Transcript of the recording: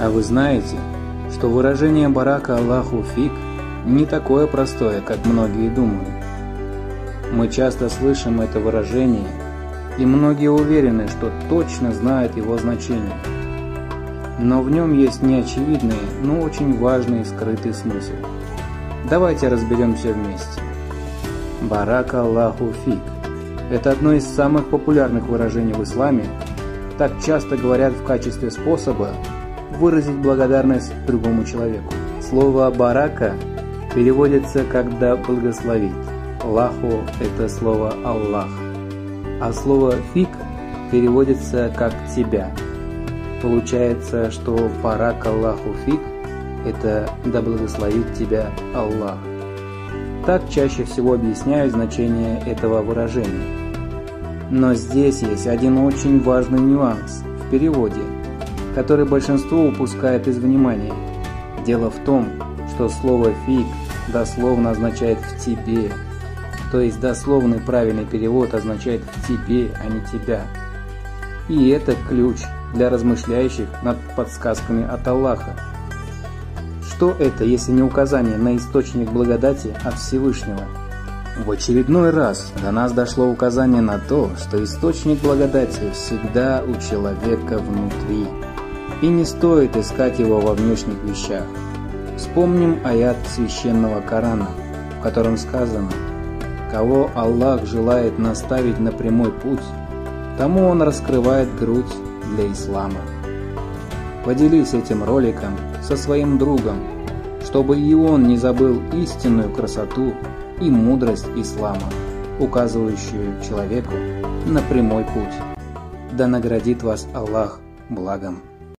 А вы знаете, что выражение барака Аллаху фиг не такое простое, как многие думают. Мы часто слышим это выражение, и многие уверены, что точно знают его значение. Но в нем есть неочевидный, но очень важный скрытый смысл. Давайте разберем все вместе. Барак Аллаху фиг – это одно из самых популярных выражений в исламе, так часто говорят в качестве способа выразить благодарность другому человеку. Слово «барака» переводится как «да благословить». Лаху – это слово «Аллах». А слово «фик» переводится как «тебя». Получается, что «барак Аллаху фик» – это «да благословит тебя Аллах». Так чаще всего объясняют значение этого выражения. Но здесь есть один очень важный нюанс в переводе – который большинство упускает из внимания. Дело в том, что слово «фиг» дословно означает «в тебе», то есть дословный правильный перевод означает «в тебе», а не «тебя». И это ключ для размышляющих над подсказками от Аллаха. Что это, если не указание на источник благодати от Всевышнего? В очередной раз до нас дошло указание на то, что источник благодати всегда у человека внутри и не стоит искать его во внешних вещах. Вспомним аят священного Корана, в котором сказано «Кого Аллах желает наставить на прямой путь, тому Он раскрывает грудь для ислама». Поделись этим роликом со своим другом, чтобы и он не забыл истинную красоту и мудрость ислама, указывающую человеку на прямой путь. Да наградит вас Аллах благом.